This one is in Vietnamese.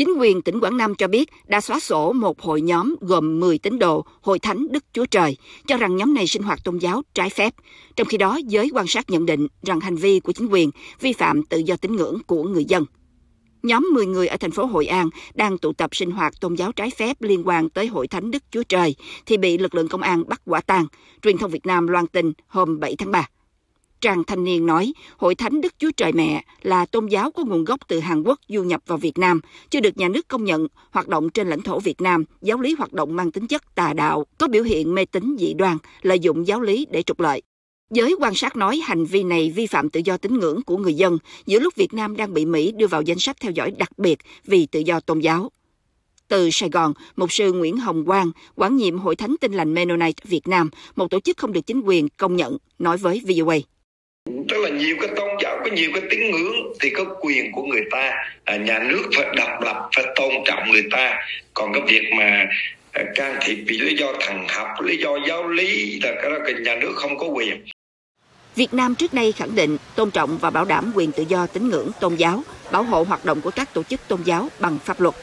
Chính quyền tỉnh Quảng Nam cho biết đã xóa sổ một hội nhóm gồm 10 tín đồ Hội Thánh Đức Chúa Trời, cho rằng nhóm này sinh hoạt tôn giáo trái phép. Trong khi đó, giới quan sát nhận định rằng hành vi của chính quyền vi phạm tự do tín ngưỡng của người dân. Nhóm 10 người ở thành phố Hội An đang tụ tập sinh hoạt tôn giáo trái phép liên quan tới Hội Thánh Đức Chúa Trời thì bị lực lượng công an bắt quả tang, truyền thông Việt Nam loan tin hôm 7 tháng 3. Trang Thanh Niên nói, Hội Thánh Đức Chúa Trời Mẹ là tôn giáo có nguồn gốc từ Hàn Quốc du nhập vào Việt Nam, chưa được nhà nước công nhận, hoạt động trên lãnh thổ Việt Nam, giáo lý hoạt động mang tính chất tà đạo, có biểu hiện mê tín dị đoan, lợi dụng giáo lý để trục lợi. Giới quan sát nói hành vi này vi phạm tự do tín ngưỡng của người dân giữa lúc Việt Nam đang bị Mỹ đưa vào danh sách theo dõi đặc biệt vì tự do tôn giáo. Từ Sài Gòn, mục sư Nguyễn Hồng Quang, quản nhiệm Hội Thánh Tinh lành Mennonite Việt Nam, một tổ chức không được chính quyền công nhận, nói với VOA. Nhiều cái tôn giáo, có nhiều cái tín ngưỡng thì có quyền của người ta, à, nhà nước phải độc lập, phải tôn trọng người ta. Còn cái việc mà à, can thiệp vì lý do thần học, lý do giáo lý là cái đó nhà nước không có quyền. Việt Nam trước đây khẳng định tôn trọng và bảo đảm quyền tự do tín ngưỡng tôn giáo, bảo hộ hoạt động của các tổ chức tôn giáo bằng pháp luật.